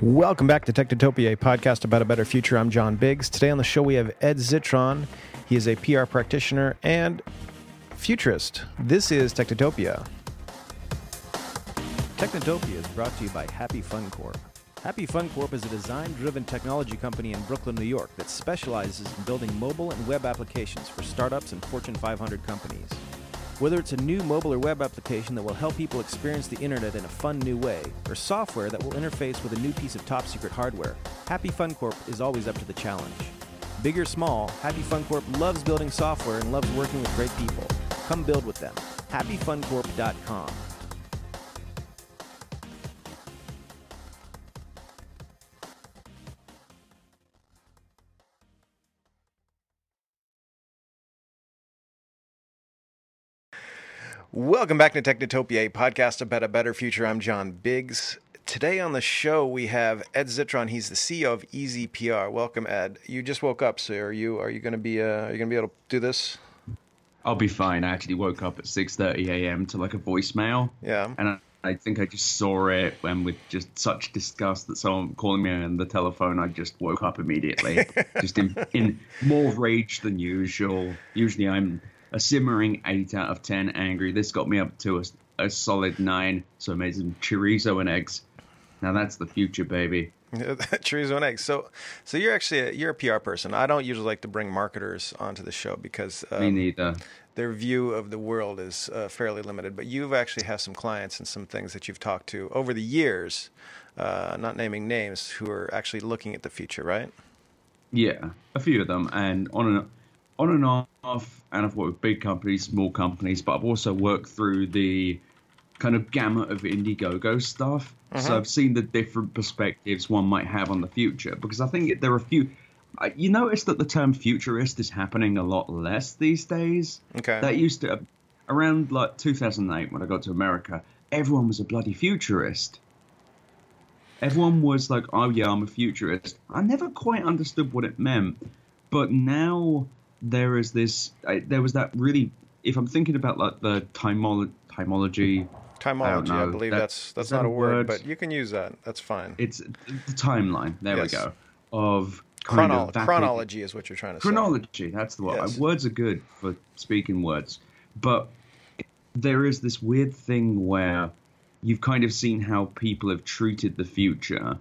Welcome back to Technotopia, a podcast about a better future. I'm John Biggs. Today on the show we have Ed Zitron. He is a PR practitioner and futurist. This is Technotopia. Technotopia is brought to you by Happy Fun Corp. Happy Fun Corp is a design driven technology company in Brooklyn, New York that specializes in building mobile and web applications for startups and Fortune 500 companies. Whether it's a new mobile or web application that will help people experience the internet in a fun new way, or software that will interface with a new piece of top secret hardware, Happy Fun Corp is always up to the challenge. Big or small, Happy Fun Corp loves building software and loves working with great people. Come build with them. HappyFunCorp.com. Welcome back to Technotopia, a podcast about a better future. I'm John Biggs. Today on the show we have Ed Zitron. He's the CEO of EZPR. Welcome, Ed. You just woke up, so are you are you going to be uh, are you going to be able to do this? I'll be fine. I actually woke up at 6:30 a.m. to like a voicemail. Yeah. And I, I think I just saw it, and with just such disgust that someone calling me on the telephone, I just woke up immediately, just in in more rage than usual. Usually I'm a simmering eight out of ten angry. This got me up to a, a solid nine, so I made some chorizo and eggs. Now that's the future, baby. chorizo and eggs. So, so you're actually a, you're a PR person. I don't usually like to bring marketers onto the show because um, me neither. Their view of the world is uh, fairly limited. But you've actually have some clients and some things that you've talked to over the years, uh, not naming names, who are actually looking at the future, right? Yeah, a few of them, and on and on and off, and I've worked with big companies, small companies, but I've also worked through the kind of gamut of Indiegogo stuff. So Mm-hmm. I've seen the different perspectives one might have on the future because I think there are a few. uh, You notice that the term futurist is happening a lot less these days. Okay. That used to, around like 2008 when I got to America, everyone was a bloody futurist. Everyone was like, oh yeah, I'm a futurist. I never quite understood what it meant. But now there is this, I, there was that really, if I'm thinking about like the timolo- timology, Timology, I, know. believe That- that's that's is that not a word, word? but you can use that. That's fine. it's the timeline, there Yes. we go, of kind Chrono- of vapid- chronology is what you're trying to say. chronology that's the word Yes. words are good for speaking words but there is this weird thing where you've kind of seen how people have treated the future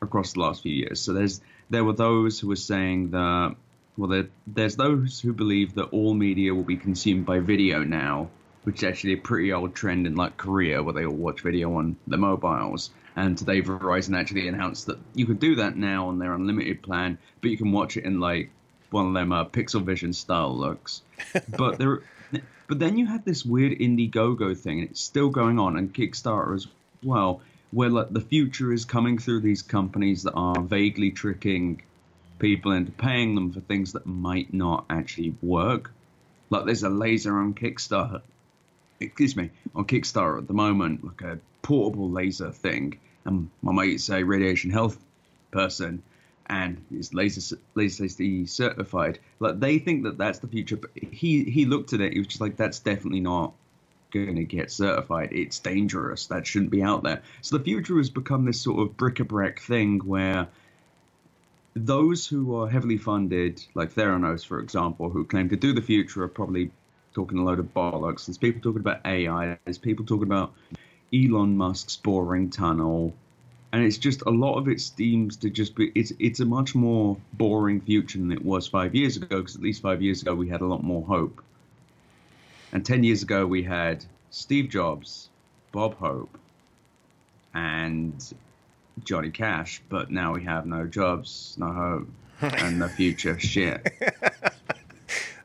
across the last few years so there's there were those who were saying that well there, there's those who believe that all media will be consumed by video now which is actually a pretty old trend in like korea where they all watch video on their mobiles and today Verizon actually announced that you could do that now on their unlimited plan, but you can watch it in like one of them uh, Pixel Vision style looks. but there, but then you had this weird Indiegogo thing, and it's still going on, and Kickstarter as well, where like the future is coming through these companies that are vaguely tricking people into paying them for things that might not actually work. Like there's a laser on Kickstarter excuse me, on Kickstarter at the moment, like a portable laser thing. And my mate's a radiation health person, and is laser laser certified. Like they think that that's the future, but he he looked at it. He was just like, that's definitely not going to get certified. It's dangerous. That shouldn't be out there. So the future has become this sort of bric-a-brac thing where those who are heavily funded, like Theranos, for example, who claim to do the future, are probably talking a load of bollocks. There's people talking about AI. There's people talking about Elon Musk's boring tunnel, and it's just a lot of it seems to just be. It's it's a much more boring future than it was five years ago. Because at least five years ago we had a lot more hope, and ten years ago we had Steve Jobs, Bob Hope, and Johnny Cash. But now we have no jobs, no hope, and no future. Shit.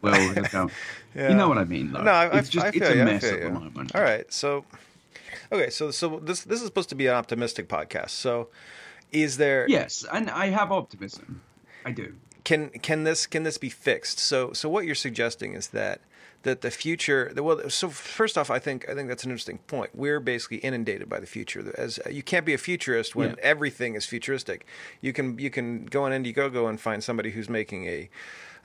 Well. Yeah. You know what I mean, though. No, I, it's just I feel it's a you, mess at the moment. All right, so okay, so so this this is supposed to be an optimistic podcast. So, is there Yes, and I have optimism. I do. can can this can this be fixed? So so what you're suggesting is that that the future well so first off i think i think that's an interesting point we're basically inundated by the future as you can't be a futurist when yeah. everything is futuristic you can you can go on indiegogo and find somebody who's making a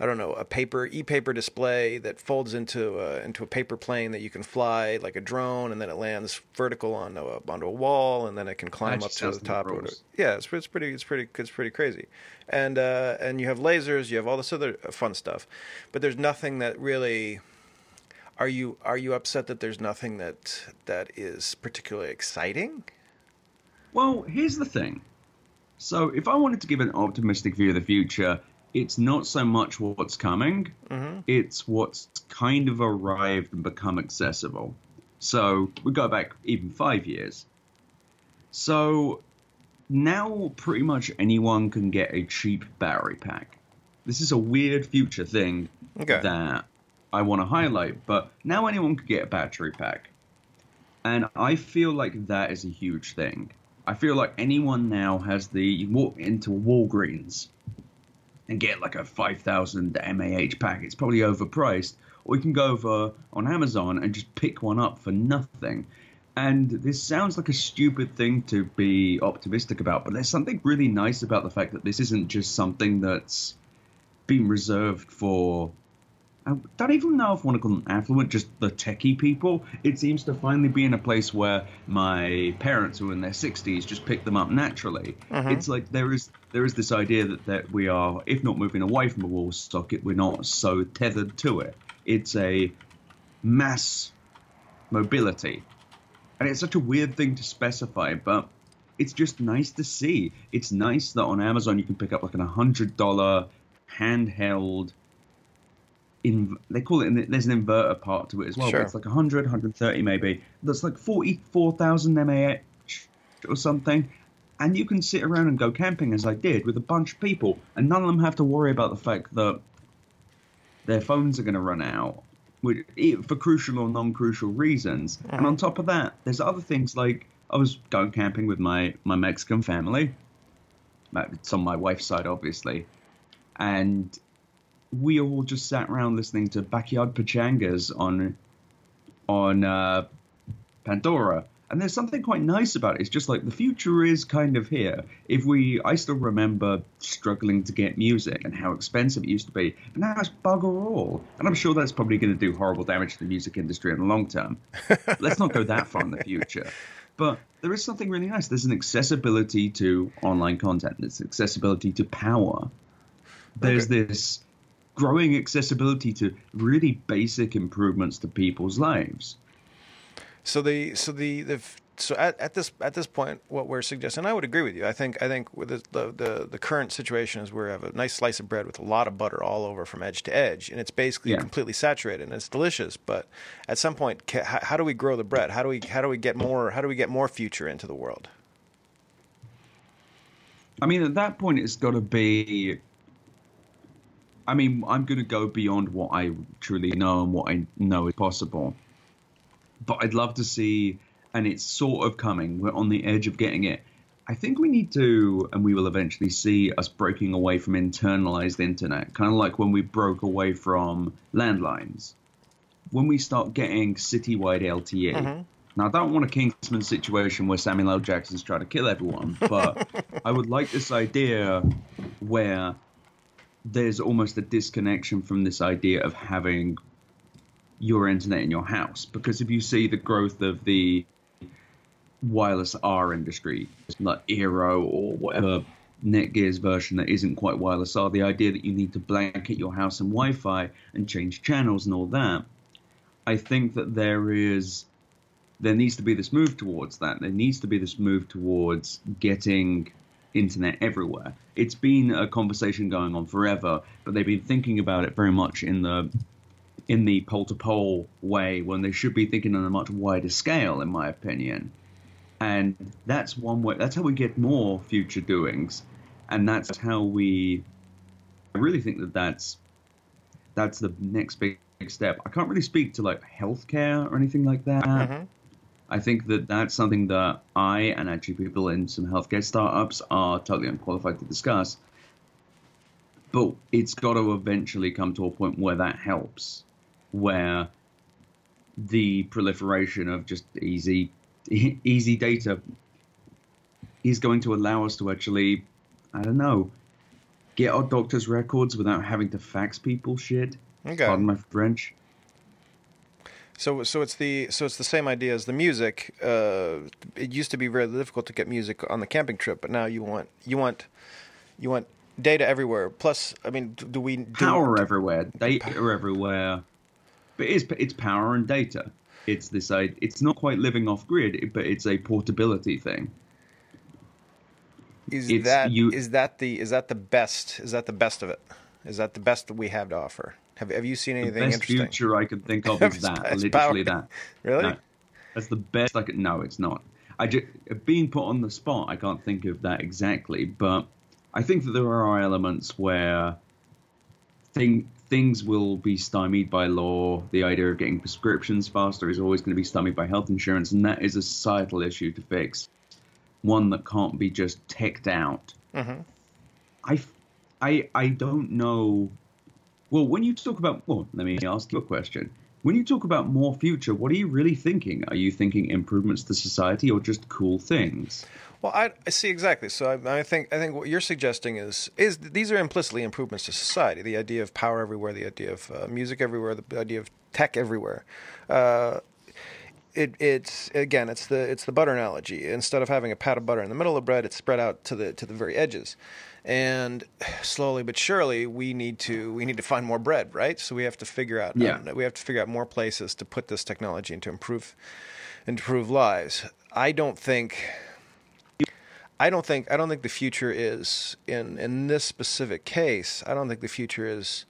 I don't know, a paper e-paper display that folds into a, into a paper plane that you can fly like a drone, and then it lands vertical on a, onto a wall, and then it can climb up to the top. Or, yeah, it's, it's pretty, it's pretty, it's pretty crazy. And uh, and you have lasers, you have all this other fun stuff, but there's nothing that really. Are you are you upset that there's nothing that that is particularly exciting? Well, here's the thing. So, if I wanted to give an optimistic view of the future, it's not so much what's coming, mm-hmm. it's what's kind of arrived and become accessible. So we go back even five years. So now pretty much anyone can get a cheap battery pack. This is a weird future thing okay. that I want to highlight, but now anyone could get a battery pack. And I feel like that is a huge thing. I feel like anyone now has the you walk into Walgreens and get like a 5000 mAh pack. It's probably overpriced. Or you can go over on Amazon and just pick one up for nothing. And this sounds like a stupid thing to be optimistic about, but there's something really nice about the fact that this isn't just something that's been reserved for I don't even know if I want to call them affluent, just the techie people. It seems to finally be in a place where my parents, who are in their 60s, just pick them up naturally. Uh-huh. It's like there is there is this idea that, that we are, if not moving away from a wall socket, we're not so tethered to it. It's a mass mobility. And it's such a weird thing to specify, but it's just nice to see. It's nice that on Amazon you can pick up like an $100 handheld in they call it there's an inverter part to it as well sure. it's like 100 130 maybe. That's like 44,000 mAh or something. And you can sit around and go camping as I did with a bunch of people. And none of them have to worry about the fact that their phones are going to run out for crucial or non-crucial reasons. Mm-hmm. and on top of that there's other things like I was going camping with my my Mexican family. It's on my wife's side obviously. And we all just sat around listening to backyard pachangas on on uh, Pandora. And there's something quite nice about it. It's just like the future is kind of here. If we, I still remember struggling to get music and how expensive it used to be, but now it's bugger all. And I'm sure that's probably going to do horrible damage to the music industry in the long term. Let's not go that far in the future. But there is something really nice. There's an accessibility to online content. There's accessibility to power. There's okay. this growing accessibility to really basic improvements to people's lives. So the so the the so at, at this at this point, what we're suggesting, I would agree with you. I think I think with the, the, the the current situation is we have a nice slice of bread with a lot of butter all over from edge to edge, and it's basically yeah. completely saturated and it's delicious. But at some point, how, how do we grow the bread? How do we how do we get more how do we get more future into the world? I mean, at that point, it's got to be I mean, I'm going to go beyond what I truly know and what I know is possible. But I'd love to see, and it's sort of coming. We're on the edge of getting it. I think we need to, and we will eventually see us breaking away from internalized internet, kind of like when we broke away from landlines. When we start getting citywide LTE. Mm-hmm. Now, I don't want a Kingsman situation where Samuel L. Jackson's trying to kill everyone, but I would like this idea where there's almost a disconnection from this idea of having your internet in your house because if you see the growth of the wireless R industry, like Eero or whatever Netgear's version that isn't quite wireless R, the idea that you need to blanket your house in Wi-Fi and change channels and all that, I think that there is there needs to be this move towards that. There needs to be this move towards getting internet everywhere. It's been a conversation going on forever, but they've been thinking about it very much in the in the pole to pole way when they should be thinking on a much wider scale, in my opinion. And that's one way. That's how we get more future doings, and that's how we. I really think that that's that's the next big step. I can't really speak to like healthcare or anything like that. Mm-hmm. I think that that's something that I and actually people in some healthcare startups are totally unqualified to discuss. But it's got to eventually come to a point where that helps. where the proliferation of just easy easy data is going to allow us to actually, I don't know, get our doctor's records without having to fax people shit. Okay. Pardon my French. So, so it's the so it's the same idea as the music. Uh, it used to be very difficult to get music on the camping trip, but now you want you want you want data everywhere. Plus, I mean, do we do, power everywhere, data everywhere? But it's it's power and data. It's this. It's not quite living off grid, but it's a portability thing. Is it's, that you, is that the is that the best? Is that the best of it? Is that the best that we have to offer? Have Have you seen anything in the best interesting? future I can think of is that, literally that. Really? No, that's the best I could. No, it's not. I just being put on the spot. I can't think of that exactly, but I think that there are elements where thing, things will be stymied by law. The idea of getting prescriptions faster is always going to be stymied by health insurance, and that is a societal issue to fix. One that can't be just teched out. Mm-hmm. I, I, I don't know well, when you talk about, well, let me ask you a question. When you talk about more future, what are you really thinking? Are you thinking improvements to society or just cool things? Well, I, I see exactly. So I, I, think I think what you're suggesting is is these are implicitly improvements to society. The idea of power everywhere, the idea of uh, music everywhere, the idea of tech everywhere. Uh, it, it's again, it's the it's the butter analogy. Instead of having a pat of butter in the middle of bread, it's spread out to the to the very edges and slowly but surely we need to we need to find more bread right so we have to figure out yeah. um, we have to figure out more places to put this technology and to improve improve lives i don't think I don't think I don't think the future is in in this specific case. I don't think the future is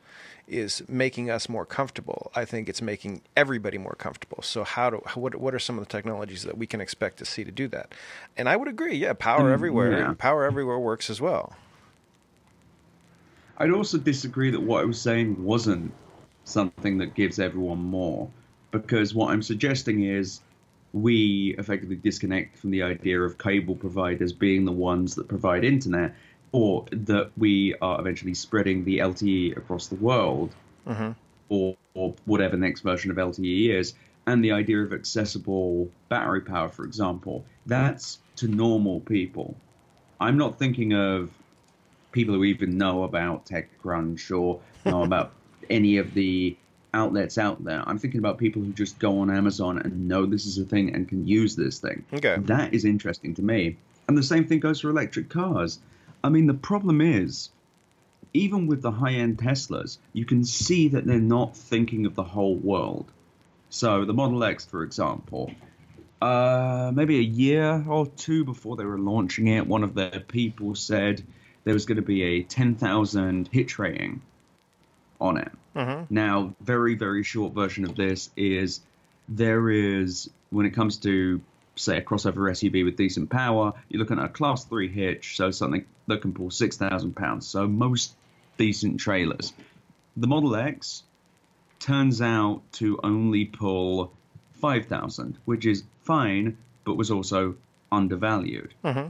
is making us more comfortable. I think it's making everybody more comfortable. So how do what what are some of the technologies that we can expect to see to do that? And I would agree. Yeah, power mm, everywhere. Yeah. Power everywhere works as well. I'd also disagree that what I was saying wasn't something that gives everyone more, because what I'm suggesting is we effectively disconnect from the idea of cable providers being the ones that provide internet, or that we are eventually spreading the LTE across the world, mm-hmm. or, or whatever next version of LTE is, and the idea of accessible battery power, for example, that's to normal people. I'm not thinking of people who even know about TechCrunch or know about any of the outlets out there. I'm thinking about people who just go on Amazon and know this is a thing and can use this thing. Okay. That is interesting to me. And the same thing goes for electric cars. I mean, the problem is, even with the high end Teslas, you can see that they're not thinking of the whole world. So, the Model X, for example, uh, maybe a year or two before they were launching it, one of their people said, there was going to be a 10,000 hitch rating on it. Mm-hmm. Now, very, very short version of this is there is, when it comes to, say, a crossover SUV with decent power, you're looking at a class 3 hitch, so something that can pull 6,000 pounds. So most decent trailers. The Model X turns out to only pull 5,000, which is fine, but was also undervalued. Mm-hmm.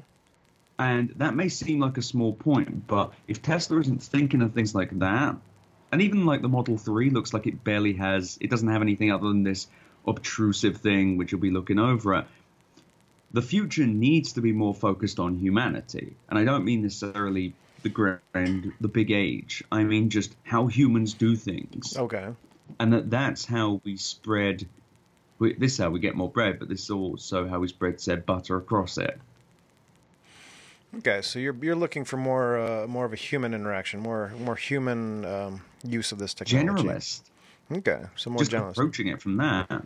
And that may seem like a small point, but if Tesla isn't thinking of things like that, and even like the Model 3 looks like it barely has, it doesn't have anything other than this obtrusive thing which you'll be looking over at. The future needs to be more focused on humanity. And I don't mean necessarily the grand, the big age. I mean just how humans do things. Okay. And that that's how we spread. This is how we get more bread, but this is also how we spread said butter across it. Okay, so you're you're looking for more uh, more of a human interaction, more more human um, use of this technology. Generalist. Okay, so more Just generalist. approaching it from that.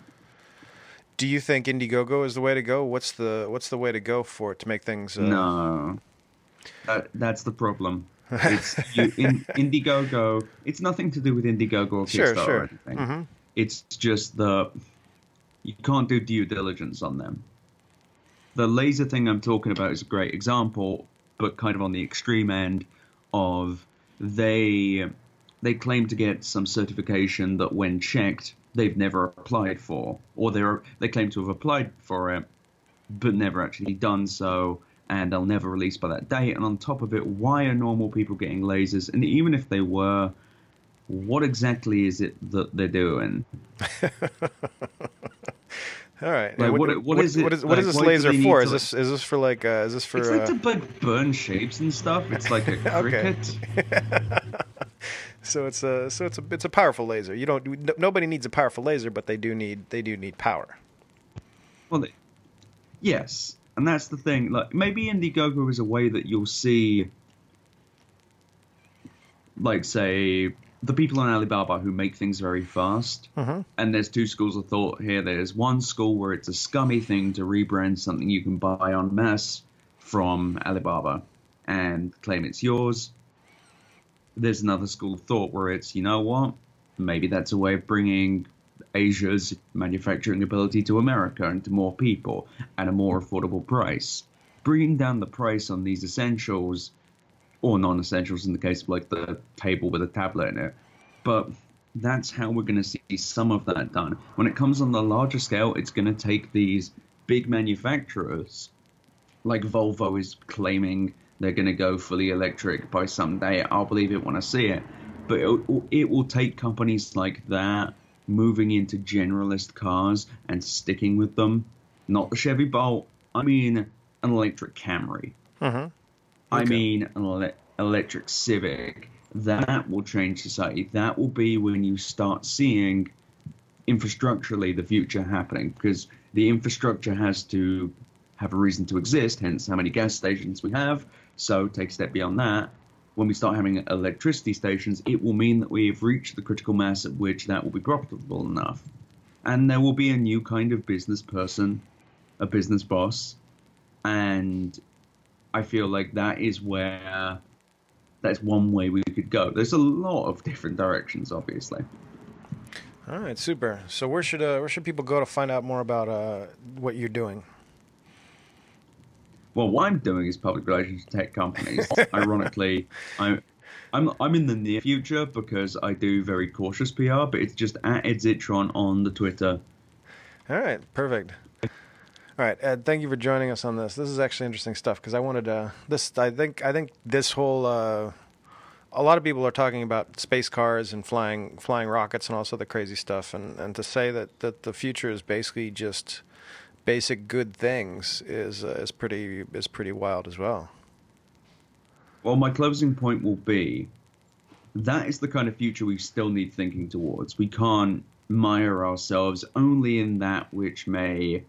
Do you think Indiegogo is the way to go? What's the what's the way to go for it to make things? Uh... No, that, that's the problem. It's you, in, Indiegogo. It's nothing to do with Indiegogo or sure, Kickstarter sure. or anything. Mm-hmm. It's just the you can't do due diligence on them the laser thing I'm talking about is a great example, but kind of on the extreme end of they they claim to get some certification that when checked they've never applied for, or they they claim to have applied for it, but never actually done so, and they'll never release by that date. And on top of it, why are normal people getting lasers? And even if they were, what exactly is it that they're doing? All right. Like, what, what, what is it- What is, what is like, this laser for? to, Is this is this for like uh, is this for? It's like uh, to burn shapes and stuff. It's like a Cricut. so it's a so it's a it's a powerful laser. You don't nobody needs a powerful laser, but they do need they do need power. Well, they- yes, and that's the thing. Like maybe Indiegogo is a way that you'll see, like say, the people on Alibaba who make things very fast. Mhm. And there's two schools of thought here. There's one school where it's a scummy thing to rebrand something you can buy en masse from Alibaba and claim it's yours. There's another school of thought where it's, you know what? Maybe that's a way of bringing Asia's manufacturing ability to America and to more people at a more affordable price. Bringing down the price on these essentials, or non essentials in the case of like the table with a tablet in it. But that's how we're going to see some of that done. When it comes on the larger scale, it's going to take these big manufacturers, like Volvo is claiming they're going to go fully electric by someday. I'll believe it when I see it. But it, it will take companies like that moving into generalist cars and sticking with them. Not the Chevy Bolt. I mean an electric Camry. Mm-hmm. I mean an ele- electric Civic. That will change society. That will be when you start seeing infrastructurally the future happening because the infrastructure has to have a reason to exist, hence how many gas stations we have. So take a step beyond that. When we start having electricity stations, it will mean that we have reached the critical mass at which that will be profitable enough. And there will be a new kind of business person, a business boss. And I feel like that is where that's one way we could go. There's a lot of different directions, obviously. All right, super. So where should uh, where should people go to find out more about uh, what you're doing? Well, what I'm doing is public relations to tech companies. Ironically, I'm I'm I'm in the near future because I do very cautious PR, but it's just at Ed Zitron on the Twitter. All right, perfect. All right, Ed, thank you for joining us on this. This is actually interesting stuff because I wanted to. This I think I think this whole. Uh, a lot of people are talking about space cars and flying flying rockets and all sort of crazy stuff, and, and to say that, that the future is basically just basic good things is uh, is pretty is pretty wild as well. Well, my closing point will be that is the kind of future we still need thinking towards. We can't mire ourselves only in that which may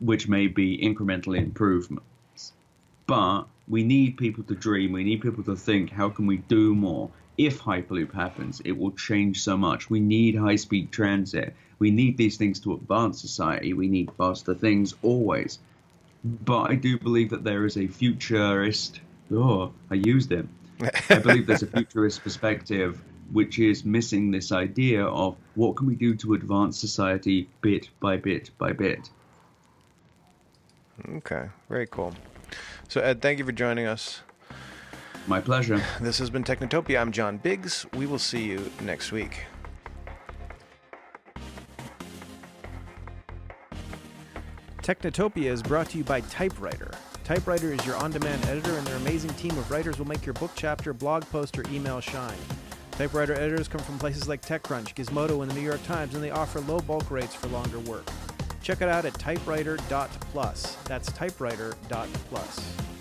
which may be incremental improvements. But we need people to dream, we need people to think how can we do more? If Hyperloop happens, it will change so much. We need high speed transit. We need these things to advance society. We need faster things always. But I do believe that there is a futurist. Oh, I used it. I believe there's a futurist perspective which is missing this idea of what can we do to advance society bit by bit by bit. Okay, very cool. So Ed, thank you for joining us. My pleasure. This has been Technotopia. I'm John Biggs. We will see you next week. Technotopia is brought to you by Typewriter. Typewriter is your on demand editor, and their amazing team of writers will make your book chapter, blog post, or email shine. Typewriter editors come from places like TechCrunch, Gizmodo, and the New York Times, and they offer low bulk rates for longer work. Check it out at typewriter.plus. That's typewriter.plus.